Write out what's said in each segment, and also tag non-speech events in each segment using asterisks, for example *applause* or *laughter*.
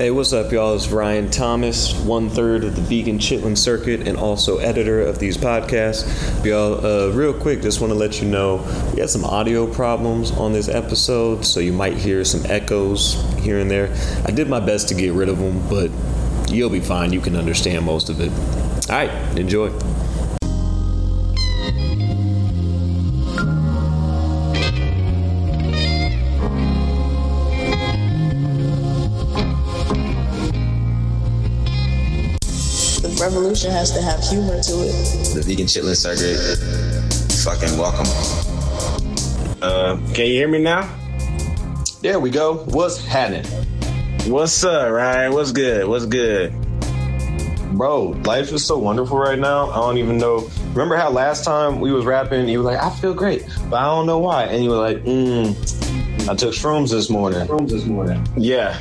Hey, what's up, y'all? It's Ryan Thomas, one third of the Vegan Chitlin Circuit and also editor of these podcasts. Y'all, uh, real quick, just want to let you know we had some audio problems on this episode, so you might hear some echoes here and there. I did my best to get rid of them, but you'll be fine. You can understand most of it. All right, enjoy. Revolution has to have humor to it. the vegan chitlin circuit. Fucking welcome. Uh, can you hear me now? There we go. What's happening? What's up, Ryan? What's good? What's good? Bro, life is so wonderful right now. I don't even know. Remember how last time we was rapping, you were like, I feel great, but I don't know why. And you were like, mm, I took shrooms this morning. Shrooms this morning. Yeah.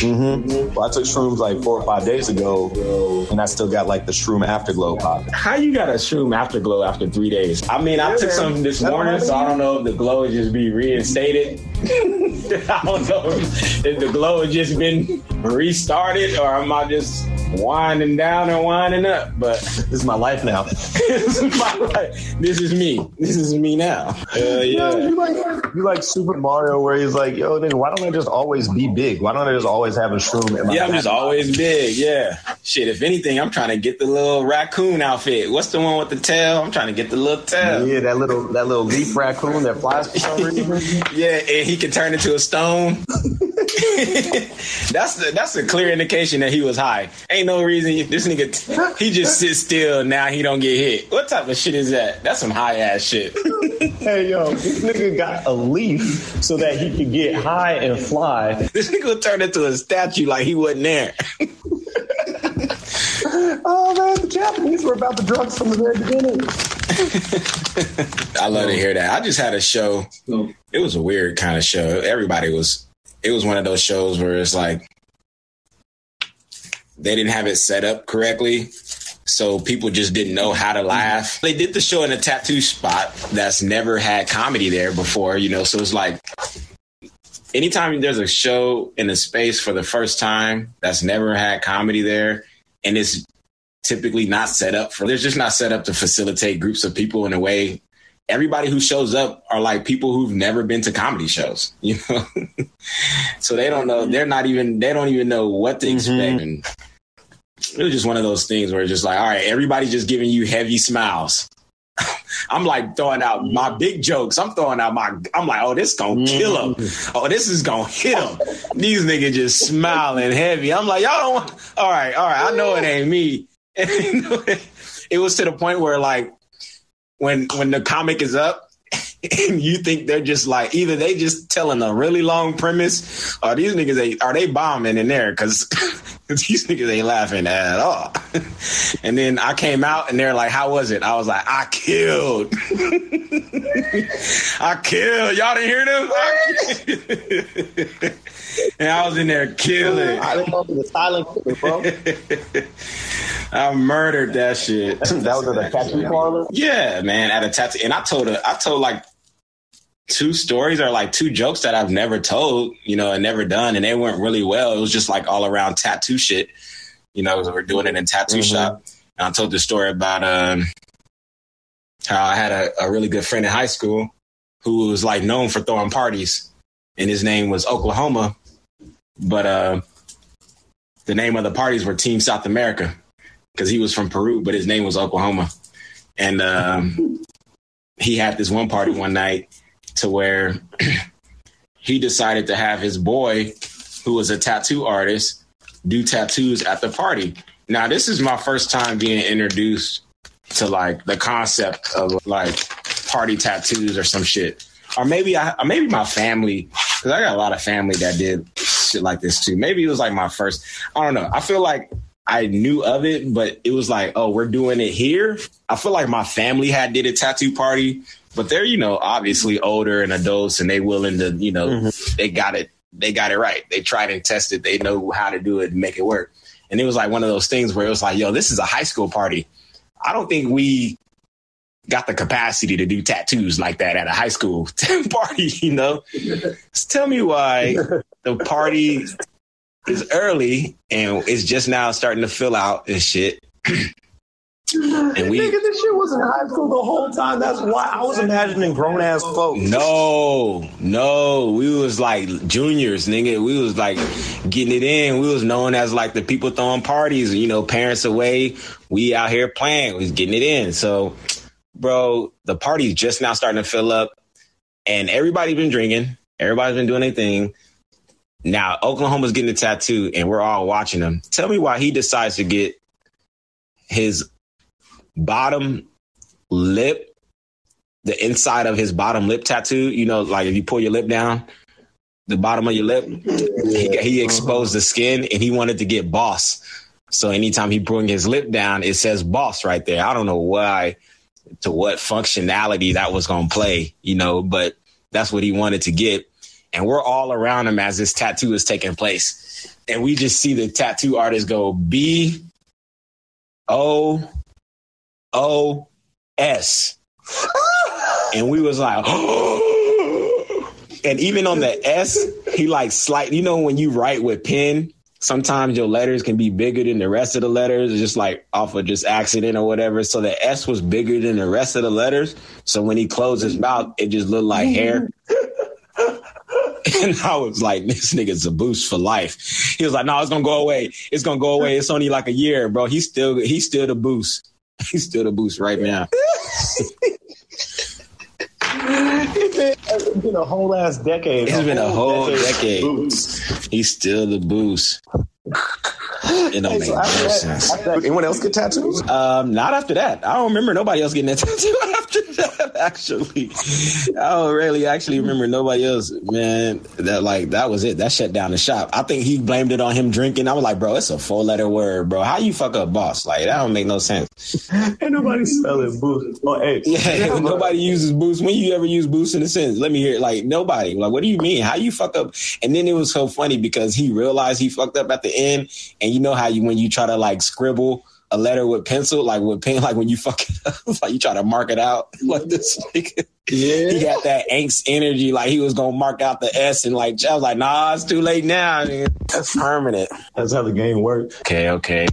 Mm-hmm. Well, I took shrooms like four or five days ago, and I still got like the shroom afterglow pop. How you got a shroom afterglow after three days? I mean, I Yeah, took man. some this morning, so I don't know if the glow would just be reinstated. *laughs* I don't know if the glow has just been restarted or am I just winding down and winding up? But *laughs* This is my life now. *laughs* this is my life. This is me. This is me now. Uh, Yeah, yeah. you like you like Super Mario, where he's like, "Yo, nigga, why don't I just always be big? Why don't I just always have a shroom in my?" Yeah, I'm just always big. Yeah. Shit, if anything, I'm trying to get the little raccoon outfit. What's the one with the tail? I'm trying to get the little tail. Yeah, that little that little leaf raccoon that flies for some reason. Yeah, and he can turn into a stone. that's the that's a clear indication that he was high. Ain't no reason you- this nigga he just sits still now he don't get hit. What type of shit is that? That's some high ass shit. hey, yo, this nigga got a leaf so that he could get high and fly. This nigga turned into a statue like he wasn't there. Oh man, the Japanese were about the drugs from the very beginning. I love to hear that. I just had a show. It was a weird kind of show. Everybody was. It was one of those shows where it's like they didn't have it set up correctly, so people just didn't know how to laugh. They did the show in a tattoo spot that's never had comedy there before, you know. So it's like anytime there's a show in a space for the first time that's never had comedy there, and it's typically not set up for. There's just not set up to facilitate groups of people in a way everybody who shows up are like people who've never been to comedy shows, *laughs* you know. so they don't know. They're not even. They don't even know what to mm-hmm. expect. And it was just one of those things where it's just like, all right, everybody's just giving you heavy smiles. *laughs* I'm like throwing out my big jokes. I'm throwing out my. I'm like, oh, this gonna kill mm-hmm. him. Oh, this is gonna hit him. These niggas just smiling heavy. I'm like, y'all don't. Want, all right, all right. I know it ain't me. It was to the point where like when when the comic is up *laughs* and you think they're just like either they just telling a really long premise or these niggas ain't are they bombing in there because *laughs* *laughs* these niggas ain't laughing at all. *laughs* and then I came out and they're like, "How was it?" I was like, "I killed, *laughs* I killed." Y'all didn't hear them? I and I was in there killing. I didn't know a silent killer, bro. I murdered that shit. that was at a tattoo parlor. Yeah, man, at a tattoo. And I told her, I told like two stories or like two jokes that I've never told, you know, and never done, and they weren't really well. It was just like all around tattoo shit, you know. We're doing it in tattoo shop, and I told the story about um how I had a, a really good friend in high school who was like known for throwing parties, and his name was Oklahoma, but uh, the name of the parties were Team South America because he was from Peru, but his name was Oklahoma. And um, he had this one party one night to where he decided to have his boy, who was a tattoo artist, do tattoos at the party. Now, this is my first time being introduced to like the concept of like party tattoos or some shit. Or maybe I, or maybe my family, because I got a lot of family that did shit like this too. Maybe it was like my first. I don't know. I feel like I knew of it, but it was like, oh, we're doing it here. I feel like my family had did a tattoo party, but they're you know obviously older and adults, and they willing to you know mm-hmm. they got it they got it right. They tried and tested. They know how to do it and make it work. And it was like one of those things where it was like, yo, this is a high school party. I don't think we got the capacity to do tattoos like that at a high school *laughs* party, you know? *laughs* Tell me why *laughs* the party is early and it's just now starting to fill out and shit. *clears throat* And we, nigga, this shit was in high school the whole time. That's why I was imagining grown ass folks. No, no, we was like juniors, nigga. We was like getting it in. We was known as like the people throwing parties. You know, parents away. We out here playing. We was getting it in. So, bro, the party's just now starting to fill up, and everybody's been drinking. Everybody's been doing their thing. Now Oklahoma's getting a tattoo, and we're all watching him. Tell me why he decides to get his bottom lip, the inside of his bottom lip tattoo. You know, like if you pull your lip down, the bottom of your lip, he, he uh-huh. exposed the skin, and he wanted to get boss. So anytime he bring his lip down, it says boss right there. I don't know why, to what functionality that was going to play, you know, but that's what he wanted to get. And we're all around him as this tattoo is taking place. And we just see the tattoo artist go B O O S. and we was like, *gasps* and even on the S, he like slight, you know, when you write with pen, sometimes your letters can be bigger than the rest of the letters, just like off of just accident or whatever. So the S was bigger than the rest of the letters. So when he closed his mouth, it just looked like hair. *laughs* and I was like, this nigga's a boost for life. He was like, no, it's gonna go away. It's gonna go away. It's only like a year, bro. He's still he's still the boost. *laughs* He's still the boost right now. *laughs* it's been a whole ass decade. It's been a whole decade. decade. He's still the boost. It don't make no sense. Anyone else get tattoos? Um, not after that. I don't remember nobody else getting that *laughs* tattoo that. Actually, I don't really actually remember nobody else. Man, that like that was it. That shut down the shop. I think he blamed it on him drinking. I was like, bro, it's a four letter word, bro. How you fuck up boss? Like that don't make no sense. Ain't nobody spelling boost. Oh, *laughs* hey, yeah, nobody uses boost. When you ever use boost in a sense? Let me hear it. Like nobody. Like what do you mean? How you fuck up? And then it was so funny because he realized he fucked up at the end, and you know how you when you try to like scribble a letter with pencil, like with pen, *laughs* like when you fuck it up, *laughs* like you try to mark it out *laughs* like this. Like, yeah, he got that angst energy, like he was gonna mark out the S, and like I was like, nah, it's too late now. Man. That's permanent. That's how the game works. Okay, okay.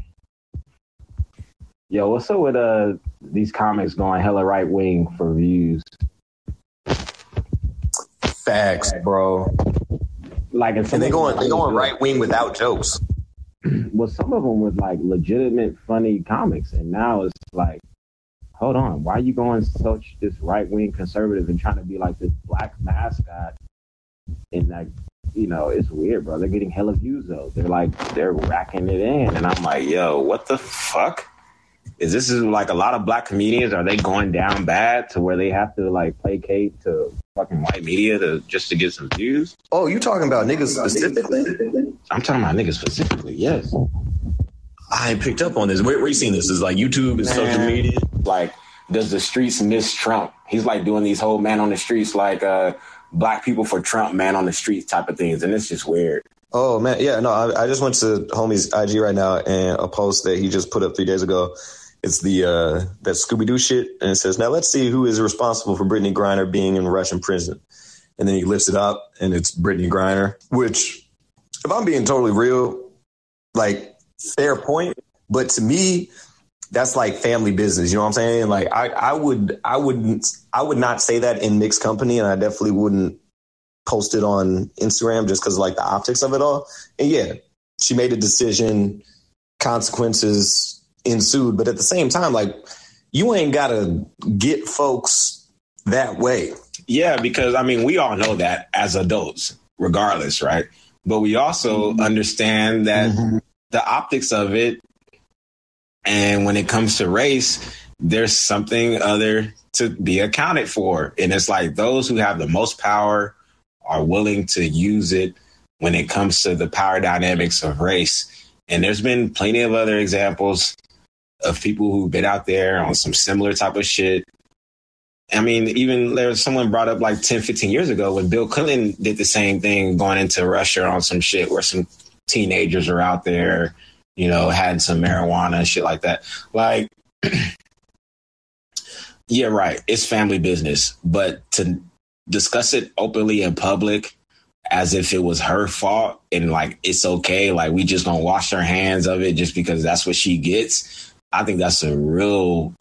Yo, what's up with uh these comics going hella right wing for views? Facts, bro. Like, and they going they going right wing without jokes *clears throat* well, some of them was like legitimate, funny comics, and now it's like, hold on, why are you going such this right wing conservative and trying to be like this black mascot? And like, you know, it's weird, bro. They're getting hella views though. They're like, they're racking it in, and I'm like, yo, what the fuck? Is this is like a lot of black comedians? Are they going down bad to where they have to like placate to fucking white media to just to get some views? Oh, you talking about niggas specifically? I'm talking about niggas specifically. Yes. I picked up on this. Where, where you seen this? Is like YouTube and social media? Like, does the streets miss Trump? He's like doing these whole man on the streets, like uh, black people for Trump, man on the streets type of things, and it's just weird. Oh man, yeah, no, I, I just went to homie's IG right now and a post that he just put up three days ago. It's the uh, that Scooby Doo shit, and it says, "Now let's see who is responsible for Brittney Griner being in Russian prison." And then he lifts it up, and it's Brittney Griner, which if I'm being totally real, like fair point. But to me, that's like family business. You know what I'm saying? Like I, I would, I wouldn't, I would not say that in mixed company, and I definitely wouldn't post it on Instagram just because like the optics of it all. And yeah, she made a decision, consequences ensued, but at the same time, like you ain't gotta get folks that way. Yeah, because I mean, we all know that as adults, regardless, right? But we also mm-hmm. understand that mm-hmm. the optics of it and when it comes to race there's something other to be accounted for and it's like those who have the most power are willing to use it when it comes to the power dynamics of race and there's been plenty of other examples of people who've been out there on some similar type of shit I mean, even there's someone brought up like 10, 15 years ago when Bill Clinton did the same thing going into Russia on some shit where some teenagers are out there, you know, had some marijuana and shit like that. Like, *clears throat* yeah, right. It's family business, but to discuss it openly in public as if it was her fault and like it's okay, like we just gonna wash our hands of it just because that's what she gets. I think that's a real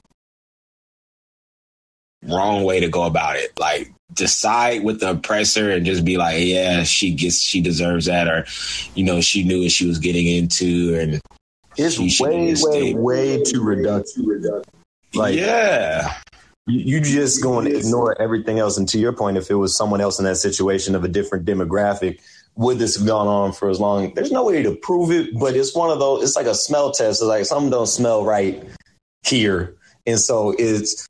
wrong way to go about it. Like decide with the oppressor and just be like, yeah, she gets, she deserves that, or you know, she knew what she was getting into, and It's She should way, way, way too reductive. Like yeah, you, you just going to ignore everything else. And to your point, if it was someone else in that situation of a different demographic, would this have gone on for as long? There's no way to prove it, but it's one of those. It's like a smell test. It's like something don't smell right here, and so it's.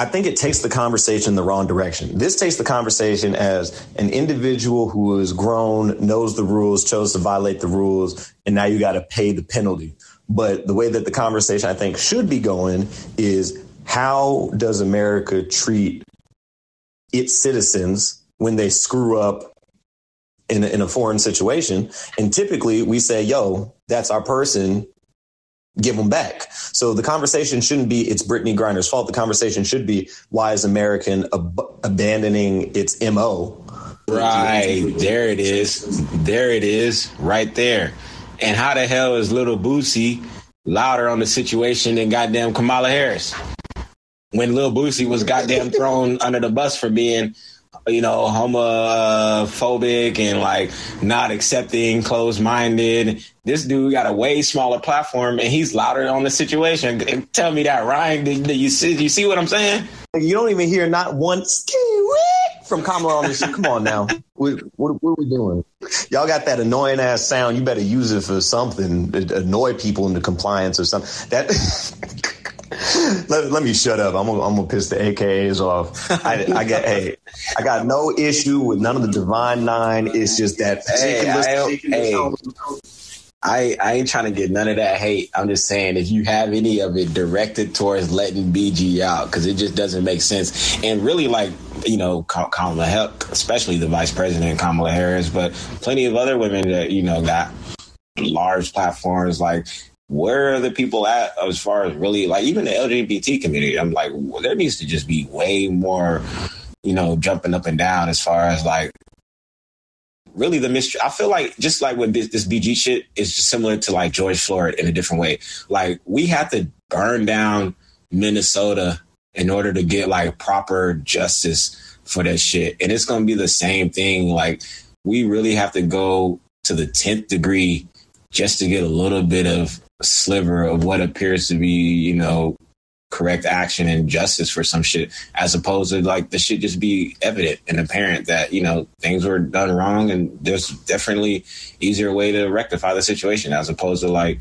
I think it takes the conversation the wrong direction. This takes the conversation as an individual who is grown, knows the rules, chose to violate the rules, and now you got to pay the penalty. But the way that the conversation I think should be going is how does America treat its citizens when they screw up in a, in a foreign situation? And typically we say, yo, that's our person. Give them back. So the conversation shouldn't be it's Brittney Griner's fault. The conversation should be why is American ab- abandoning its mo? right there it is, there it is, right there. And how the hell is Lil Boosie louder on the situation than goddamn Kamala Harris? When Lil Boosie was goddamn thrown under the bus for being, you know, homophobic and like not accepting, closed minded. This dude got a way smaller platform and he's louder on the situation. Tell me that, Ryan. Do, do you see? You see what I'm saying? You don't even hear not one from Kamala on this. Come on now. What, what, what are we doing? Y'all got that annoying ass sound. You better use it for something. Annoy people into compliance or something. That. *laughs* let, let me shut up. I'm gonna, I'm gonna piss the AKAs off. I, I get hey, I got no issue with none of the Divine Nine. It's just that Hey, I- hey. I, I ain't trying to get none of that hate. I'm just saying if you have any of it directed towards letting BG out, because it just doesn't make sense. And really, like, you know, Ka- Kamala, Hel- especially the vice president, Kamala Harris, but plenty of other women that, you know, got large platforms. Like, where are the people at as far as really, like, even the LGBT community? I'm like, there needs to just be way more, you know, jumping up and down as far as like, really the mystery. I feel like just like with this, this BG shit is just similar to like George Floyd in a different way. Like we have to burn down Minnesota in order to get like proper justice for that shit. And it's going to be the same thing. Like we really have to go to the 10th degree just to get a little bit of sliver of what appears to be, you know, correct action and justice for some shit, as opposed to like the shit just be evident and apparent that you know things were done wrong, and there's definitely easier way to rectify the situation, as opposed to like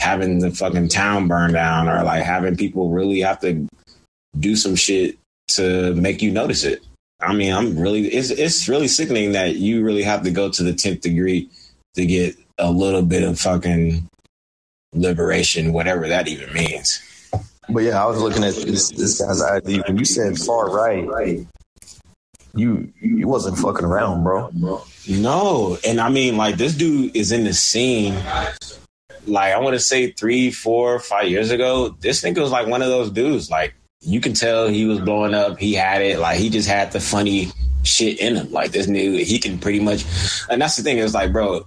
having the fucking town burn down or like having people really have to do some shit to make you notice it. I mean, I'm really it's it's really sickening that you really have to go to the tenth degree to get a little bit of fucking liberation, whatever that even means. But yeah, I was looking at this, this guy's ID. When you said far right, you you wasn't fucking around, bro. No, and I mean, like this dude is in the scene. Like I want to say three, four, five years ago, this nigga was like one of those dudes. Like you can tell he was blowing up. He had it. Like he just had the funny shit in him. Like this nigga, he can pretty much. And that's the thing. It's like, bro,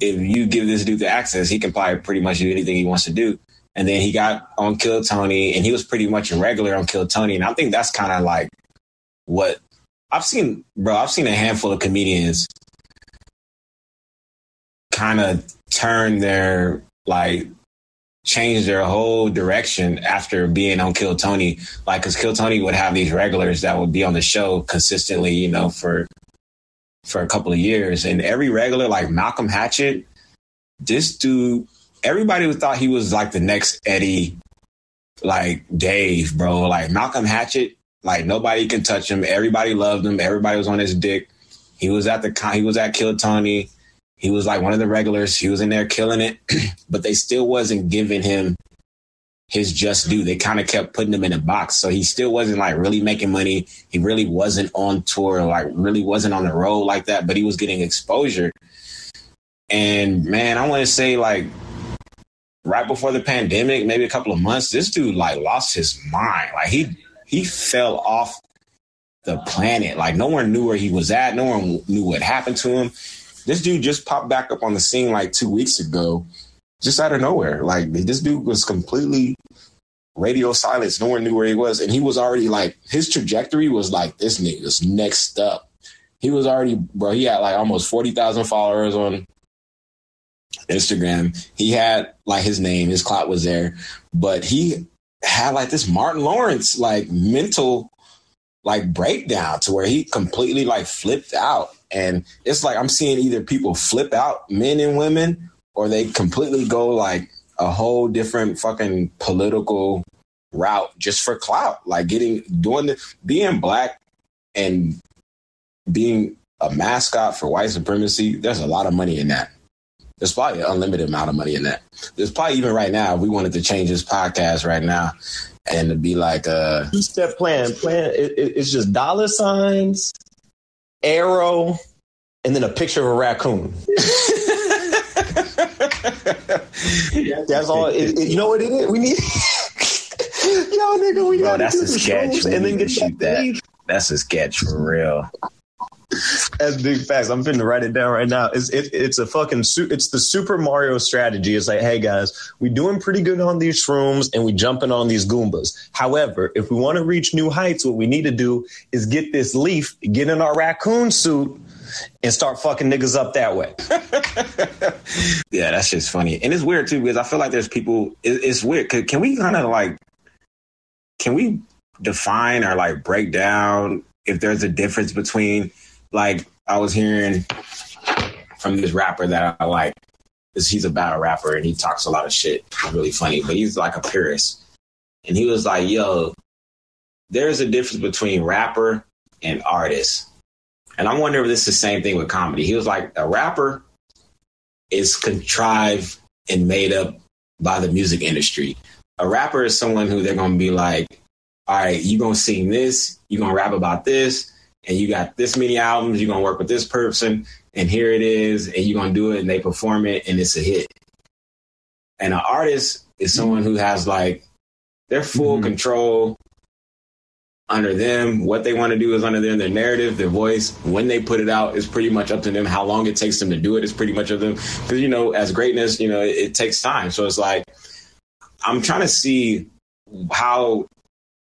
if you give this dude the access, he can probably pretty much do anything he wants to do. And then he got on Kill Tony, and he was pretty much a regular on Kill Tony. And I think that's kind of like what I've seen, bro. I've seen a handful of comedians kind of turn their like change their whole direction after being on Kill Tony. Like, because Kill Tony would have these regulars that would be on the show consistently, you know, for for a couple of years, and every regular, like Malcolm Hatchett, this dude, everybody thought he was like the next Eddie, like Dave, bro. Like Malcolm Hatchett, like nobody can touch him. Everybody loved him. Everybody was on his dick. He was at the he was at Kill Tony. He was like one of the regulars. He was in there killing it, *clears throat* but they still wasn't giving him his just due. They kind of kept putting him in a box. So he still wasn't like really making money. He really wasn't on tour, like really wasn't on the road like that, but he was getting exposure. And man, I want to say like right before the pandemic, maybe a couple of months, this dude like lost his mind. Like he he fell off the planet. Like no one knew where he was at. No one knew what happened to him. This dude just popped back up on the scene like two weeks ago, just out of nowhere. Like this dude was completely radio silence. No one knew where he was, and he was already like his trajectory was like this nigga's next up. He was already bro. He had like almost forty thousand followers on Instagram. He had like his name, his clout was there, but he had like this Martin Lawrence like mental like breakdown to where he completely like flipped out. And it's like I'm seeing either people flip out, men and women, or they completely go like a whole different fucking political route just for clout. Like getting doing the being black and being a mascot for white supremacy, there's a lot of money in that. There's probably an unlimited amount of money in that. There's probably even right now, if we wanted to change this podcast right now and to be like uh, a two step plan. Plan it, it, it's just dollar signs, arrow, and then a picture of a raccoon. *laughs* *laughs* That's all. It, it, you know what it is? We need. *laughs* Yo, nigga, we Bro, that's do a sketch. and then get shoot that. That's a sketch for real. That's big facts. I'm finna write it down right now. It's it, it's a fucking su- it's the Super Mario strategy. It's like, hey guys, we doing pretty good on these shrooms and we jumping on these Goombas. However, if we want to reach new heights, what we need to do is get this leaf, get in our raccoon suit, and start fucking niggas up that way. *laughs* Yeah, that's just funny, and it's weird too because I feel like there's people. It, it's weird. Can, can we kind of like, can we define or like break down if there's a difference between like I was hearing from this rapper that I like. He's a battle rapper and he talks a lot of shit. Really funny, but he's like a purist. And he was like, "Yo, there's a difference between rapper and artist." And I wonder if this is the same thing with comedy. He was like, "A rapper is contrived and made up by the music industry. A rapper is someone who they're going to be like, all right, you're going to sing this, you're going to rap about this, and you got this many albums, you're going to work with this person, and here it is, and you're going to do it, and they perform it, and it's a hit. And an artist is someone who has like, their full Mhm. control under them. What they want to do is under them. Their narrative, their voice, when they put it out is pretty much up to them. How long it takes them to do it is pretty much up to them. Because you know, as greatness, you know, it, it takes time. So it's like I'm trying to see how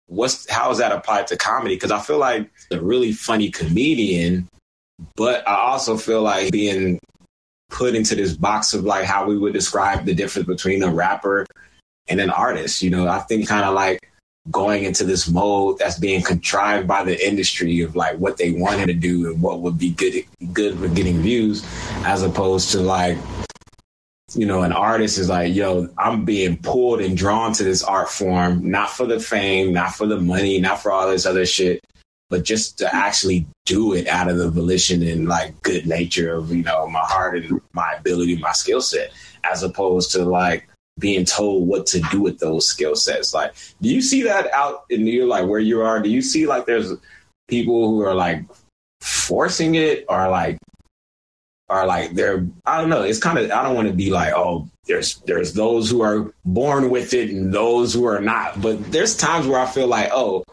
what's how is that applied to comedy? Because I feel like a really funny comedian, but I also feel like being put into this box of like how we would describe the difference between a rapper and an artist. You know, I think kind of like going into this mode that's being contrived by the industry of like what they wanted to do and what would be good good for getting views as opposed to like you know an artist is like yo i'm being pulled and drawn to this art form not for the fame not for the money not for all this other shit but just to actually do it out of the volition and like good nature of you know my heart and my ability my skill set as opposed to like being told what to do with those skill sets. Like, do you see that out in New York, like where you are? Do you see like there's people who are like forcing it or like are like they're I don't know. It's kind of I don't want to be like, oh, there's there's those who are born with it and those who are not. But there's times where I feel like, oh,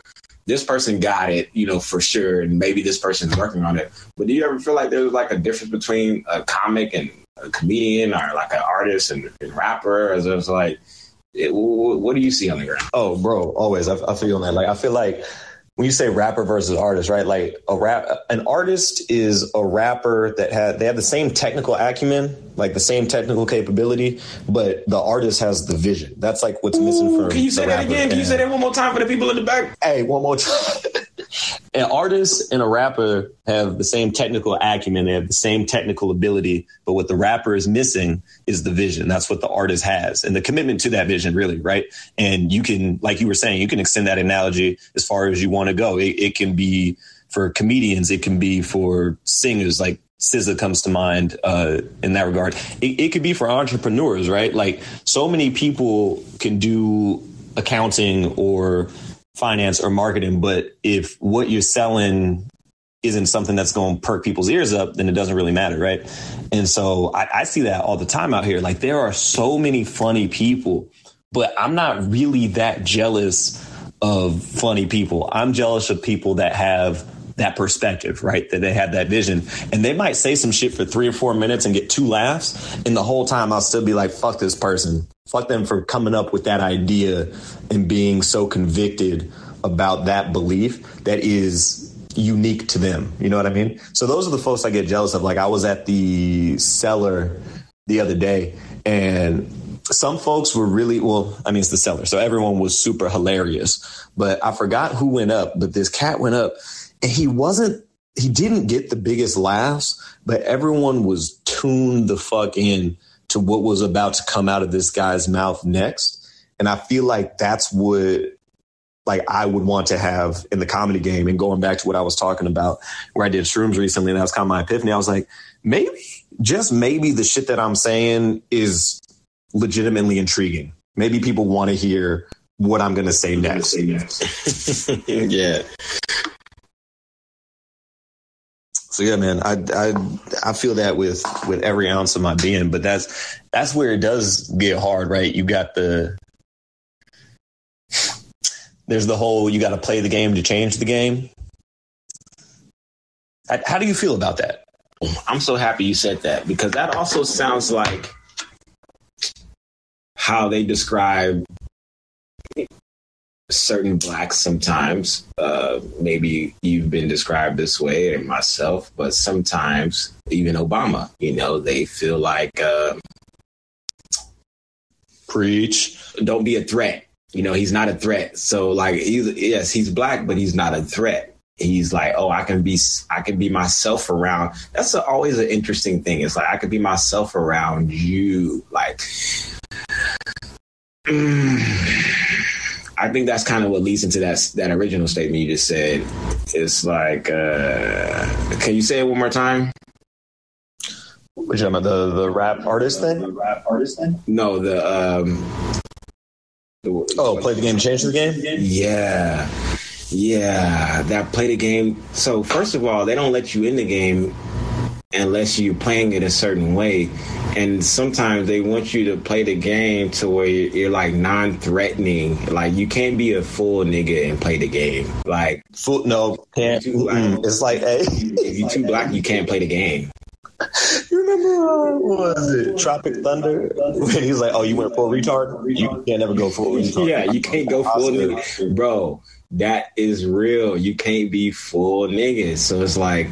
this person got it, you know, for sure, and maybe this person's working on it. But do you ever feel like there's like a difference between a comic and a comedian or like an artist and, and rapper? As I was like, it, what do you see on the ground? Oh, bro, always. I, I feel on that. Like, I feel like when you say rapper versus artist, right? Like a rap, an artist is a rapper that had they have the same technical acumen, like the same technical capability, but the artist has the vision. That's like what's missing from. Can you say that again? Can you say that one more time for the people in the back? Hey, one more time. *laughs* An artist and a rapper have the same technical acumen. They have the same technical ability, but what the rapper is missing is the vision. That's what the artist has and the commitment to that vision, really, right? And you can, like you were saying, you can extend that analogy as far as you want to go. It, it can be for comedians, it can be for singers, like SZA comes to mind uh, in that regard. It, it could be for entrepreneurs, right? Like so many people can do accounting or finance or marketing, but if what you're selling isn't something that's going to perk people's ears up, then it doesn't really matter, right? And so I, I see that all the time out here. Like there are so many funny people, but I'm not really that jealous of funny people. I'm jealous of people that have that perspective, right? That they have that vision. And they might say some shit for three or four minutes and get two laughs. And the whole time I'll still be like, fuck this person. Fuck them for coming up with that idea and being so convicted about that belief that is unique to them. You know what I mean? So those are the folks I get jealous of. Like I was at the cellar the other day and some folks were really well i mean it's the cellar so everyone was super hilarious but i forgot who went up but this cat went up and he wasn't he didn't get the biggest laughs but everyone was tuned the fuck in to what was about to come out of this guy's mouth next and i feel like that's what like I would want to have in the comedy game. And going back to what I was talking about, where I did shrooms recently, and that was kind of my epiphany. I was like, maybe, just maybe, the shit that I'm saying is legitimately intriguing. Maybe people want to hear what I'm going to say next. *laughs* yeah. So yeah, man, I, I I feel that with with every ounce of my being, but that's that's where it does get hard, right? You got the there's the whole you got to play the game to change the game. How, how do you feel about that? I'm so happy you said that because that also sounds like how they describe certain blacks sometimes. Uh, maybe you've been described this way, and myself, but sometimes even Obama, you know, they feel like uh, preach. Don't be a threat. You know, he's not a threat. So like, he's yes, he's black, but he's not a threat. He's like, oh, I can be, I can be myself around. That's a, always an interesting thing. It's like I could be myself around you. Like, I think that's kind of what leads into that that original statement you just said. It's like, uh, can you say it one more time? Which one? The the rap artist thing? The rap artist thing? No, the um. The, oh, play the game, change the game. Yeah, yeah. That play the game. So first of all, they don't let you in the game unless you're playing it a certain way. And sometimes they want you to play the game to where you're, you're like non-threatening. Like you can't be a full nigga and play the game. Like full no can't. it's like hey, if you too black, you can't play the game. You remember uh, what was it Tropic Thunder? When *laughs* he's like, "Oh, you went full retard. You can't never go full retard." Yeah, you can't go full nigga, bro. That is real. You can't be full niggas. So it's like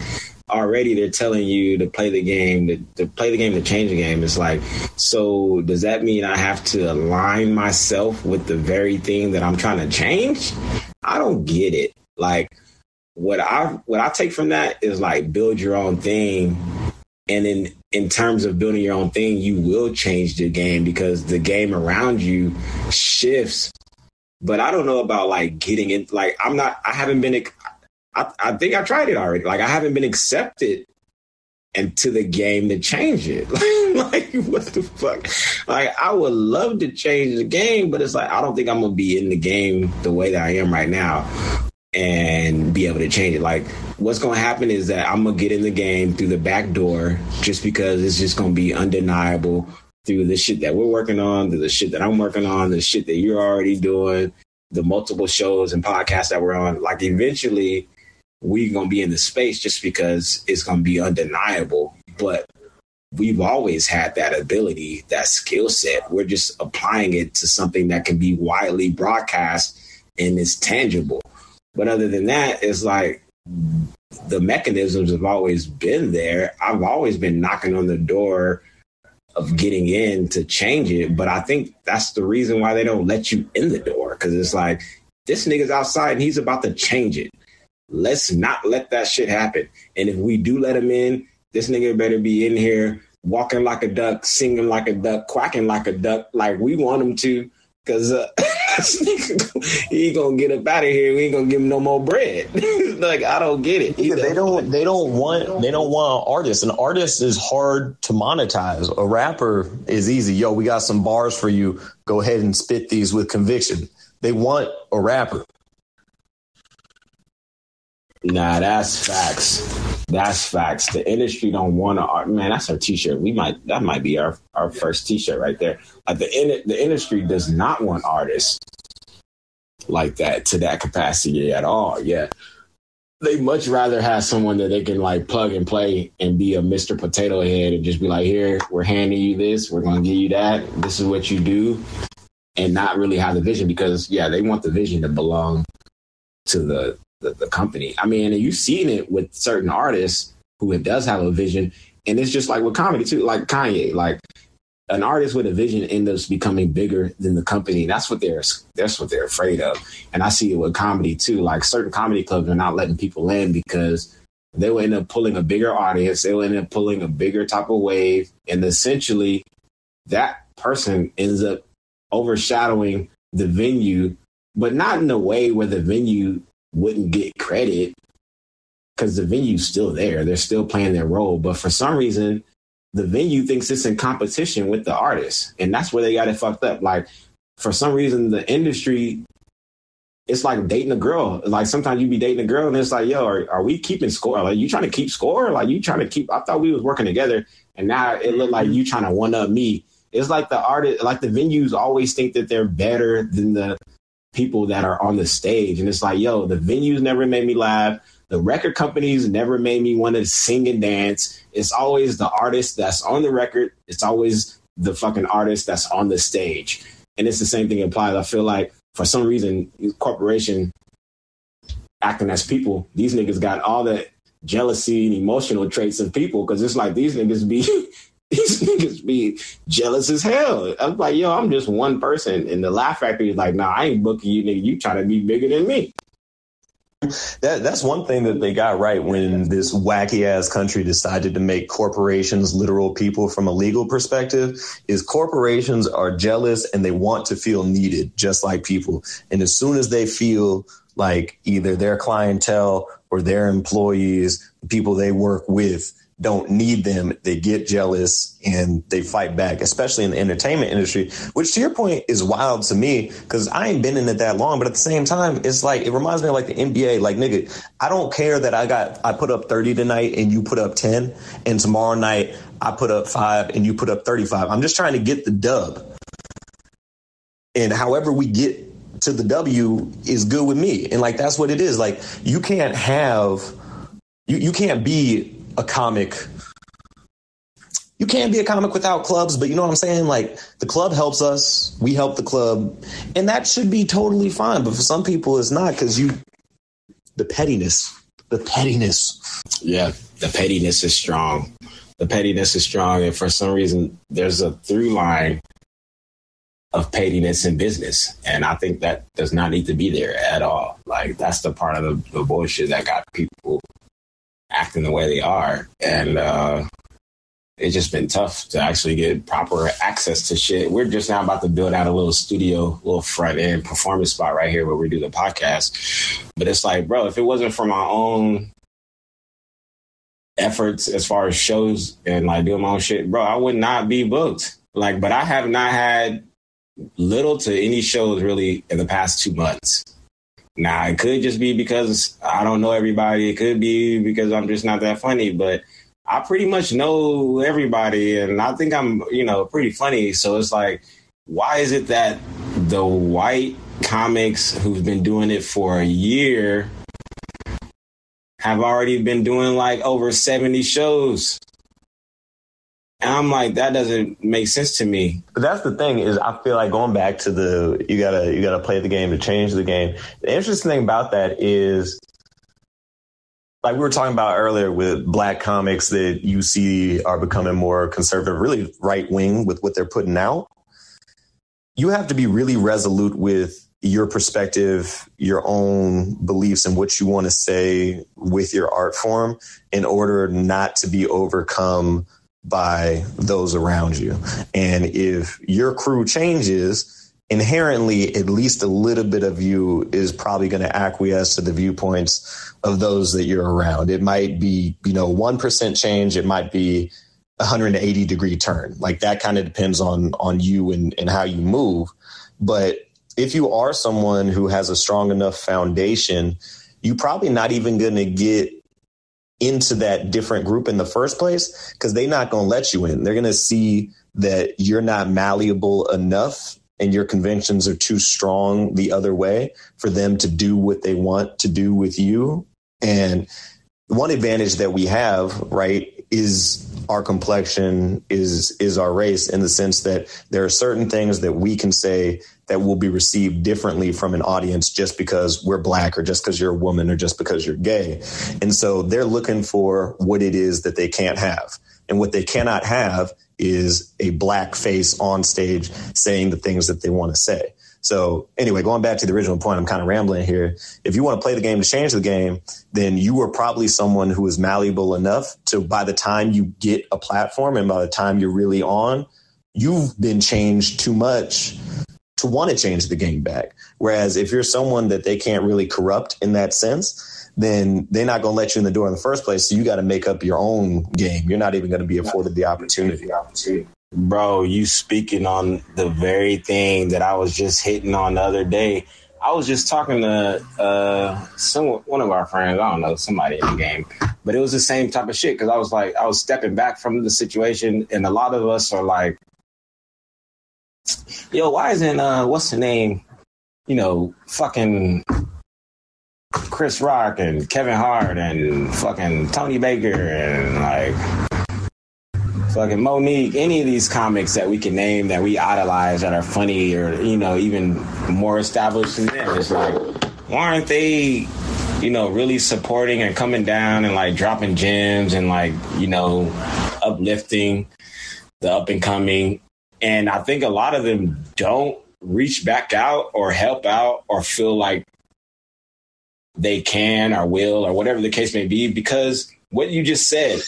already they're telling you to play the game, to, to, play the game, to change the game. It's like, so does that mean I have to align myself with the very thing that I'm trying to change? I don't get it. Like, what I what I take from that is like build your own thing, and in in terms of building your own thing, you will change the game because the game around you shifts. But I don't know about like getting in. Like, I'm not. I haven't been I, I think I tried it already. Like I haven't been accepted into the game to change it. *laughs* like what the fuck? Like I would love to change the game, but it's like I don't think I'm gonna be in the game the way that I am right now and be able to change it. Like what's gonna happen is that I'm gonna get in the game through the back door just because it's just gonna be undeniable through the shit that we're working on, through the shit that I'm working on, the shit that you're already doing, the multiple shows and podcasts that we're on. Like eventually we're to be in the space just because it's to be undeniable. But we've always had that ability, that skill set. We're just applying it to something that can be widely broadcast and is tangible. But other than that, it's like the mechanisms have always been there. I've always been knocking on the door of getting in to change it. But I think that's the reason why they don't let you in the door. Cause it's like, this nigga's outside and he's about to change it. Let's not let that shit happen. And if we do let him in, this nigga better be in here walking like a duck, singing like a duck, quacking like a duck, like we want him to. Cause uh, *laughs* he gonna get up out of here. We ain't gonna give him no more bread. *laughs* like I don't get it. They don't. They don't want. They don't want an artist. An artist is hard to monetize. A rapper is easy. Yo, we got some bars for you. Go ahead and spit these with conviction. They want a rapper. Nah, that's facts. That's facts. The industry don't want to. Man, that's our T-shirt. We might. That might be our our first T-shirt right there. Like the in, the industry does not want artists like that to that capacity at all. Yeah, they much rather have someone that they can like plug and play and be a Mr. Potato Head and just be like, here, we're handing you this, we're to give you that, this is what you do, and not really have the vision because, yeah, they want the vision to belong to the, the, the company. I mean, and you've seen it with certain artists who it does have a vision, and it's just like with comedy too, like Kanye, like an artist with a vision ends up becoming bigger than the company. That's what they're that's what they're afraid of. And I see it with comedy too. Like certain comedy clubs are not letting people in because they will end up pulling a bigger audience. They will end up pulling a bigger type of wave, and essentially, that person ends up overshadowing the venue, but not in a way where the venue wouldn't get credit because the venue's still there. They're still playing their role, but for some reason the venue thinks it's in competition with the artist. And that's where they got it fucked up. Like, for some reason, the industry, it's like dating a girl. Like, sometimes you be dating a girl and it's like, yo, are, are we keeping score? Like, you trying to keep score? Like, you trying to keep, I thought we was working together. And now it looked like you trying to one up me. It's like the artist, like the venues always think that they're better than the people that are on the stage. And it's like, yo, the venues never made me laugh the record companies never made me want to sing and dance. It's always the artist that's on the record. It's always the fucking artist that's on the stage. And it's the same thing applies. I feel like for some reason, corporation acting as people, these niggas got all the jealousy and emotional traits of people because it's like these niggas be *laughs* *laughs* these niggas be jealous as hell. I'm like, yo, I'm just one person. And the Laugh Factory is like, nah, I ain't booking you, nigga. You trying to be bigger than me. That that's one thing that they got right when this wacky ass country decided to make corporations literal people from a legal perspective is corporations are jealous and they want to feel needed just like people. And as soon as they feel like either their clientele or their employees, the people they work with don't need them, they get jealous and they fight back, especially in the entertainment industry, which to your point is wild to me because I ain't been in it that long. But at the same time, it's like, it reminds me of like the NBA. Like, nigga, I don't care that I got, I put up 30 tonight and you put up 10, and tomorrow night I put up five and you put up 35. I'm just trying to get the dub. And however we get to the W is good with me. And like, that's what it is. Like, you can't have, you, you can't be a comic you can't be a comic without clubs, but you know what I'm saying? Like the club helps us, we help the club, and that should be totally fine. But for some people, it's not because you, the pettiness, the pettiness. Yeah, the pettiness is strong. The pettiness is strong, and for some reason, there's a through line of pettiness in business, and I think that does not need to be there at all. Like that's the part of the, the bullshit that got people acting the way they are. And uh, it's just been tough to actually get proper access to shit. We're just now about to build out a little studio, little front end performance spot right here where we do the podcast. But it's like, bro, if it wasn't for my own efforts as far as shows and like doing my own shit, bro, I would not be booked. Like, but I have not had little to any shows really in the past two months. Now it could just be because I don't know everybody. It could be because I'm just not that funny, but I pretty much know everybody and I think I'm, you know, pretty funny. So it's like, why is it that the white comics who've been doing it for a year have already been doing like over 70 shows? And I'm like, that doesn't make sense to me. But that's the thing is, I feel like going back to the you gotta you gotta play the game to change the game. The interesting thing about that is, like we were talking about earlier with black comics that you see are becoming more conservative, really right wing with what they're putting out. You have to be really resolute with your perspective, your own beliefs, and what you want to say with your art form in order not to be overcome by those around you. And if your crew changes, inherently, at least a little bit of you is probably going to acquiesce to the viewpoints of those that you're around. It might be, you know, 1% change. It might be 180 degree turn. Like that kind of depends on, on you and, and how you move. But if you are someone who has a strong enough foundation, you're probably not even going to get into that different group in the first place because they're not going to let you in. They're going to see that you're not malleable enough and your conventions are too strong the other way for them to do what they want to do with you And one advantage that we have, right, is our complexion, is is our race in the sense that there are certain things that we can say that will be received differently from an audience just because we're black or just because you're a woman or just because you're gay. And so they're looking for what it is that they can't have. And what they cannot have is a black face on stage saying the things that they want to say. So anyway, going back to the original point, I'm kind of rambling here. If you want to play the game to change the game, then you are probably someone who is malleable enough to by the time you get a platform and by the time you're really on, you've been changed too much to want to change the game back. Whereas if you're someone that they can't really corrupt in that sense, then they're not going to let you in the door in the first place. So you got to make up your own game. You're not even going to be afforded the opportunity. Bro, you speaking on the very thing that I was just hitting on the other day. I was just talking to uh, some one of our friends. I don't know somebody in the game, but it was the same type of shit because I was like, I was stepping back from the situation, and a lot of us are like, "Yo, why isn't uh, what's the name? You know, fucking Chris Rock and Kevin Hart and fucking Tony Baker and like fucking Mo'Nique, any of these comics that we can name that we idolize that are funny or you know even more established than them. It's like why aren't they, you know, really supporting and coming down and like dropping gems and like you know uplifting the up and coming. And I think a lot of them don't reach back out or help out or feel like they can or will or whatever the case may be because what you just said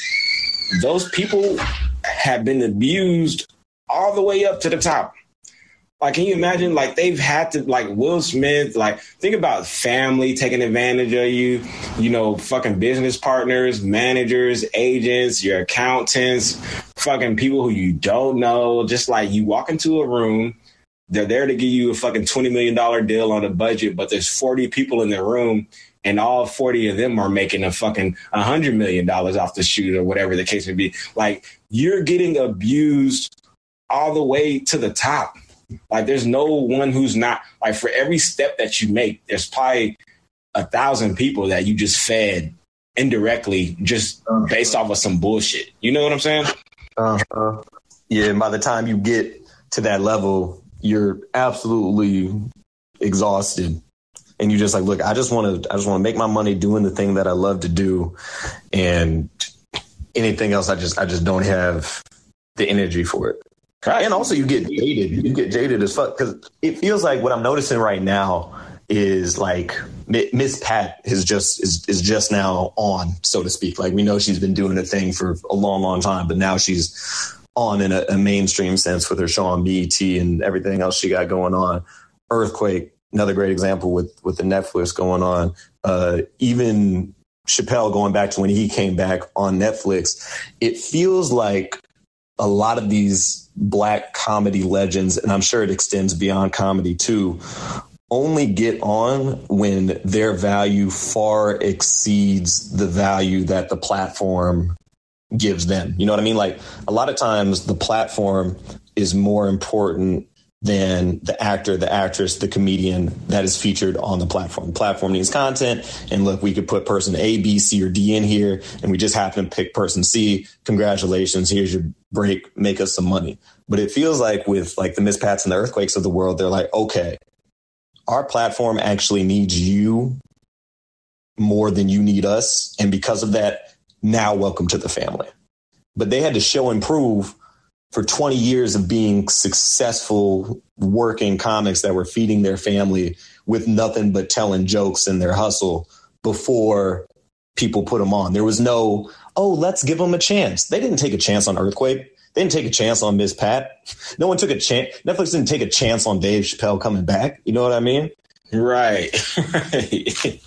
those people have been abused all the way up to the top. Like, can you imagine? Like, they've had to, like, Will Smith, like, think about family taking advantage of you, you know, fucking business partners, managers, agents, your accountants, fucking people who you don't know. Just like you walk into a room, they're there to give you a fucking $20 million deal on a budget, but there's 40 people in the room and all 40 of them are making a fucking $100 million off the shoot or whatever the case may be. Like, you're getting abused all the way to the top. Like there's no one who's not like for every step that you make, there's probably a thousand people that you just fed indirectly just based off of some bullshit. You know what I'm saying? Uh-huh. Yeah, and by the time you get to that level, you're absolutely exhausted. And you just like, look, I just want to I just want to make my money doing the thing that I love to do and anything else, I just I just don't have the energy for it. And also, you get jaded. You get jaded as fuck because it feels like what I'm noticing right now is like Miss Pat is just is is just now on, so to speak. Like we know she's been doing a thing for a long, long time, but now she's on in a, a mainstream sense with her show on BET and everything else she got going on. Earthquake, another great example with with the Netflix going on. Uh, even Chappelle going back to when he came back on Netflix, it feels like a lot of these black comedy legends, and I'm sure it extends beyond comedy too, only get on when their value far exceeds the value that the platform gives them. You know what I mean? Like a lot of times the platform is more important than the actor, the actress, the comedian that is featured on the platform. The platform needs content. And look, we could put person A, B, C, or D in here, and we just happen to pick person C. Congratulations. Here's your break. Make us some money. But it feels like with like the Miss Pats and the earthquakes of the world, they're like, okay, our platform actually needs you more than you need us. And because of that, now welcome to the family. But they had to show and prove for 20 years of being successful working comics that were feeding their family with nothing but telling jokes in their hustle before people put them on. There was no, oh, let's give them a chance. They didn't take a chance on Earthquake. They didn't take a chance on Miss Pat. *laughs* No one took a chance. Netflix didn't take a chance on Dave Chappelle coming back. You know what I mean? Right. *laughs* right.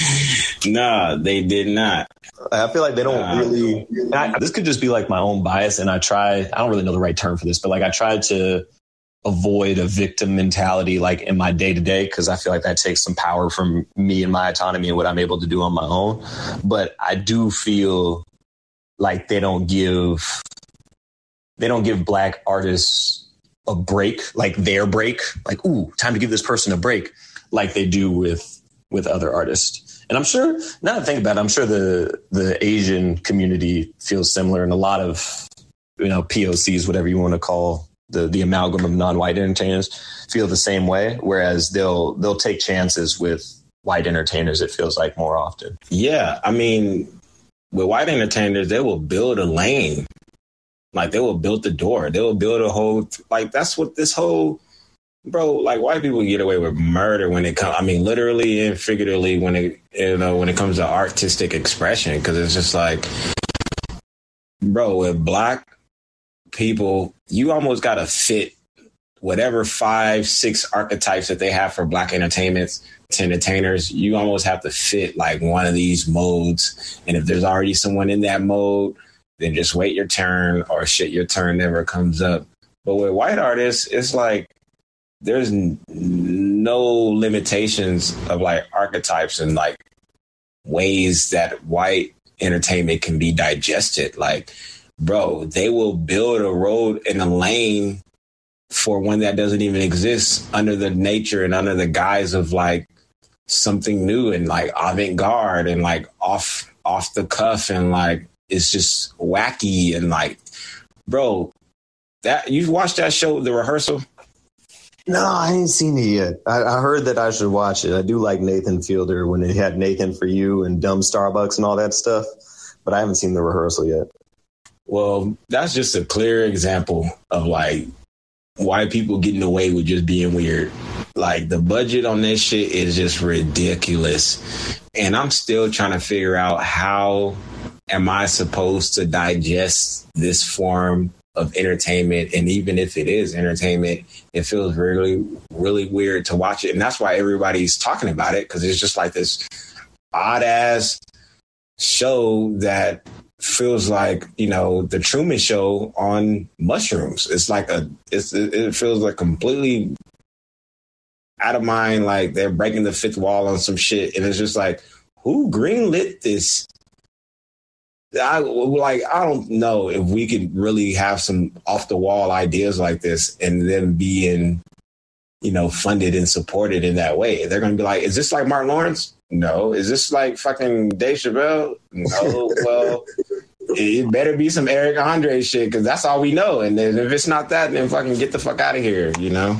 *laughs* nah, they did not. I feel like they don't really. I, this could just be like my own bias, and I try. I don't really know the right term for this, but like I try to avoid a victim mentality like in my day to day because I feel like that takes some power from me and my autonomy and what I'm able to do on my own. But I do feel like they don't give they don't give black artists a break, like their break, like ooh, time to give this person a break, like they do with with other artists And I'm sure now that I think about it, I'm sure the the Asian community feels similar, and a lot of you know POCs, whatever you want to call the the amalgam of non-white entertainers, feel the same way. Whereas they'll they'll take chances with white entertainers. It feels like more often. Yeah, I mean, with white entertainers, they will build a lane. Like they will build the door. They will build a whole like that's what this whole bro, like white people get away with murder when it comes I mean literally and figuratively when it you know when it comes to artistic expression because it's just like bro, with black people, you almost got to fit whatever five, six archetypes that they have for black entertainments to entertainers, you almost have to fit like one of these modes. And if there's already someone in that mode, then just wait your turn or shit, your turn never comes up. But with white artists, it's like there's n- no limitations of like archetypes and like ways that white entertainment can be digested. Like, bro, they will build a road and a lane for one that doesn't even exist under the nature and under the guise of like something new and like avant-garde and like off off the cuff and like it's just wacky and like bro that you've watched that show the rehearsal No, I ain't seen it yet. I, I heard that I should watch it. I do like Nathan Fielder when it had Nathan for you and Dumb Starbucks and all that stuff, but I haven't seen the rehearsal yet. well that's just a clear example of like why people getting away with just being weird like the budget on this shit is just ridiculous and i'm still trying to figure out how am i supposed to digest this form of entertainment and even if it is entertainment it feels really really weird to watch it and that's why everybody's talking about it because it's just like this odd ass show that feels like you know the Truman Show on mushrooms. It's like a it's it feels like completely out of mind. Like they're breaking the fifth wall on some shit, and it's just like who greenlit this? I like I don't know if we could really have some off the wall ideas like this and then being you know funded and supported in that way. They're going to be like, is this like Martin Lawrence? No. Is this like fucking Dave Chappelle? No. *laughs* well, it better be some Eric Andre shit because that's all we know. And then if it's not that, then fucking get the fuck out of here. You know.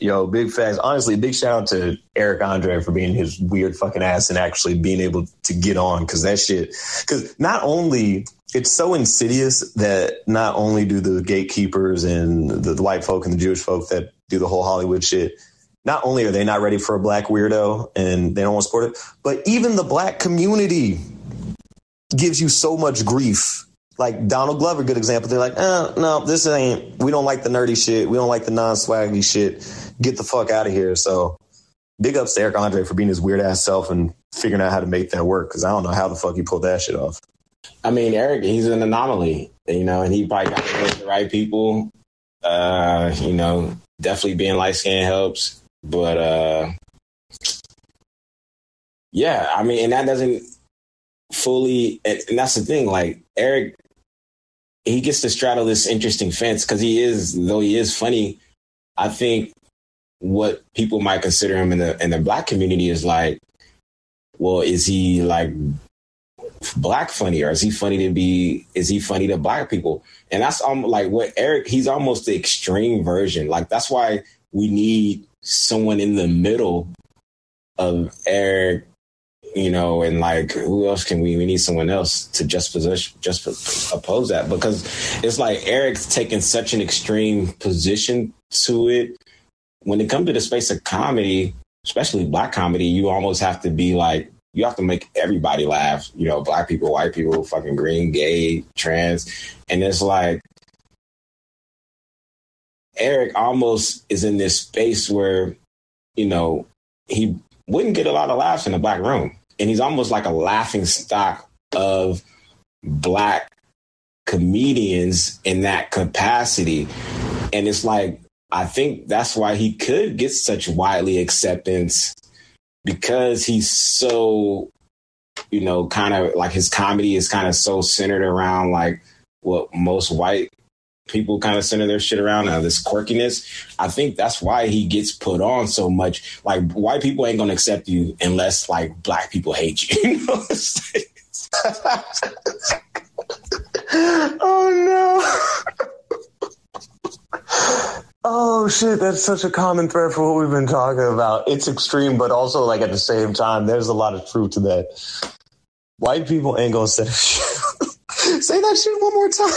Yo, big facts. Honestly, big shout out to Eric Andre for being his weird fucking ass and actually being able to get on because that shit. Because not only it's so insidious that not only do the gatekeepers and the, the white folk and the Jewish folk that do the whole Hollywood shit, not only are they not ready for a black weirdo and they don't want to support it, but even the black community gives you so much grief. Like Donald Glover, good example. They're like, oh, no, this ain't. We don't like the nerdy shit. We don't like the non-swaggy shit. Get the fuck out of here. So, big ups to Eric Andre for being his weird ass self and figuring out how to make that work. Because I don't know how the fuck he pulled that shit off. I mean, Eric, he's an anomaly, you know, and he probably got with the right people. Uh, you know, definitely being light skinned helps. But uh yeah, I mean, and that doesn't fully and, and that's the thing, like Eric he gets to straddle this interesting fence because he is though he is funny, I think what people might consider him in the in the black community is like, well, is he like black funny or is he funny to be is he funny to black people? And that's um like what eric he's almost the extreme version. Like that's why we need someone in the middle of eric you know and like who else can we we need someone else to just position just oppose that because it's like eric's taking such an extreme position to it when it comes to the space of comedy especially black comedy you almost have to be like you have to make everybody laugh. You know, black people, white people, fucking green, gay, trans. And it's like Eric almost is in this space where, you know, he wouldn't get a lot of laughs in the black room. And he's almost like a laughing stock of black comedians in that capacity. And it's like, I think that's why he could get such widely acceptance because he's so you know kind of like his comedy is kind of so centered around like what most white people kind of center their shit around uh, this quirkiness. I think that's why he gets put on so much. Like white people ain't gonna accept you unless like black people hate you. *laughs* *laughs* oh no. Oh shit, that's such a common thread for what we've been talking about. It's extreme, but also like at the same time, there's a lot of truth to that. White people ain't gonna say *laughs* say that shit one more time.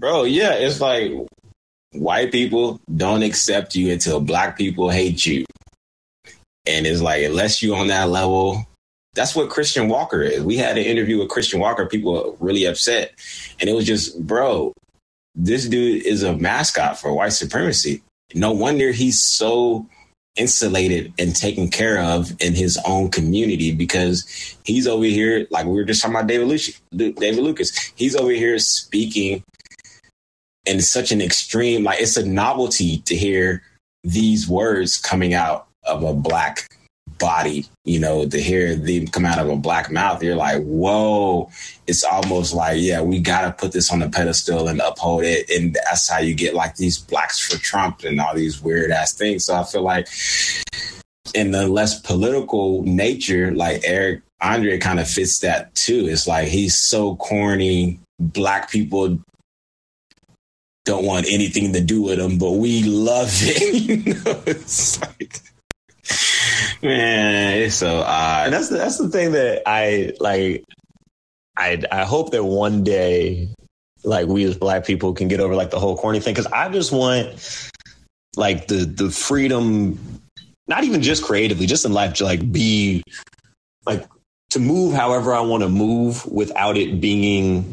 Bro, yeah, it's like white people don't accept you until black people hate you. And it's like, unless you're on that level, that's what Christian Walker is. We had an interview with Christian Walker, people really upset. And it was just, bro, this dude is a mascot for white supremacy. No wonder he's so insulated and taken care of in his own community because he's over here, like we were just talking about David, Lucas, David Lucas. He's over here speaking in such an extreme, like it's a novelty to hear these words coming out of a black body, you know, to hear them come out of a black mouth, you're like, whoa, it's almost like, yeah, we got to put this on the pedestal and uphold it. And that's how you get like these blacks for Trump and all these weird ass things. So I feel like in the less political nature, like Eric Andre kind of fits that too. It's like he's so corny. Black people don't want anything to do with them, but we love it. *laughs* you know, it's like Man, it's so odd. And that's the, that's the thing that I like. I I hope that one day, like we as black people can get over like the whole corny thing because I just want like the the freedom, not even just creatively, just in life, to like be like to move however I want to move without it being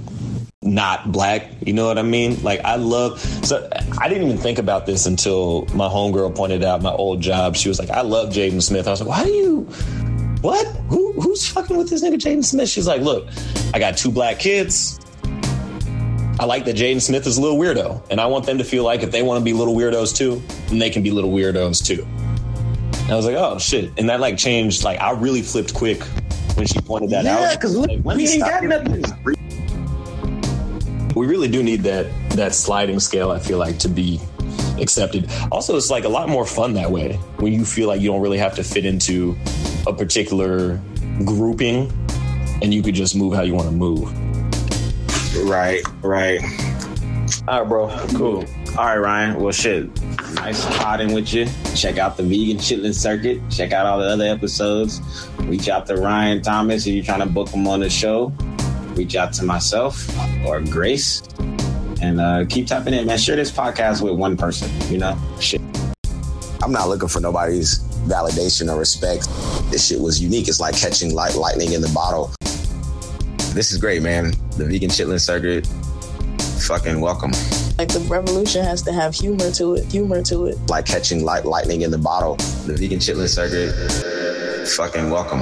not black. You know what I mean? Like I love. So I didn't even think about this until my homegirl pointed out my old job. She was like, "I love Jaden Smith." I was like, "Why do you? What? Who? Who's fucking with this nigga Jaden Smith?" She's like, "Look, I got two black kids." I like that Jaden Smith is a little weirdo, and I want them to feel like if they want to be little weirdos too, then they can be little weirdos too. And I was like, oh shit, and that like changed. Like I really flipped quick when she pointed that yeah, out. Yeah, because like, we ain't got nothing we really do need that that sliding scale i feel like to be accepted. Also it's like a lot more fun that way when you feel like you don't really have to fit into a particular grouping and you could just move how you want to move. Right right. All right bro. Cool. All right ryan. Well shit. Nice potting with you. Check out the vegan chitlin circuit. Check out all the other episodes. Reach out to ryan thomas if you're trying to book him on the show reach out to myself or Grace and uh, keep tapping in, man. Share this podcast with one person, you know? Shit. I'm not looking for nobody's validation or respect. This shit was unique. It's like catching light lightning in the bottle. This is great, man. The vegan chitlin circuit. Fucking welcome. Like the revolution has to have humor to it. Humor to it. Like catching light lightning in the bottle. The vegan chitlin circuit. Fucking welcome.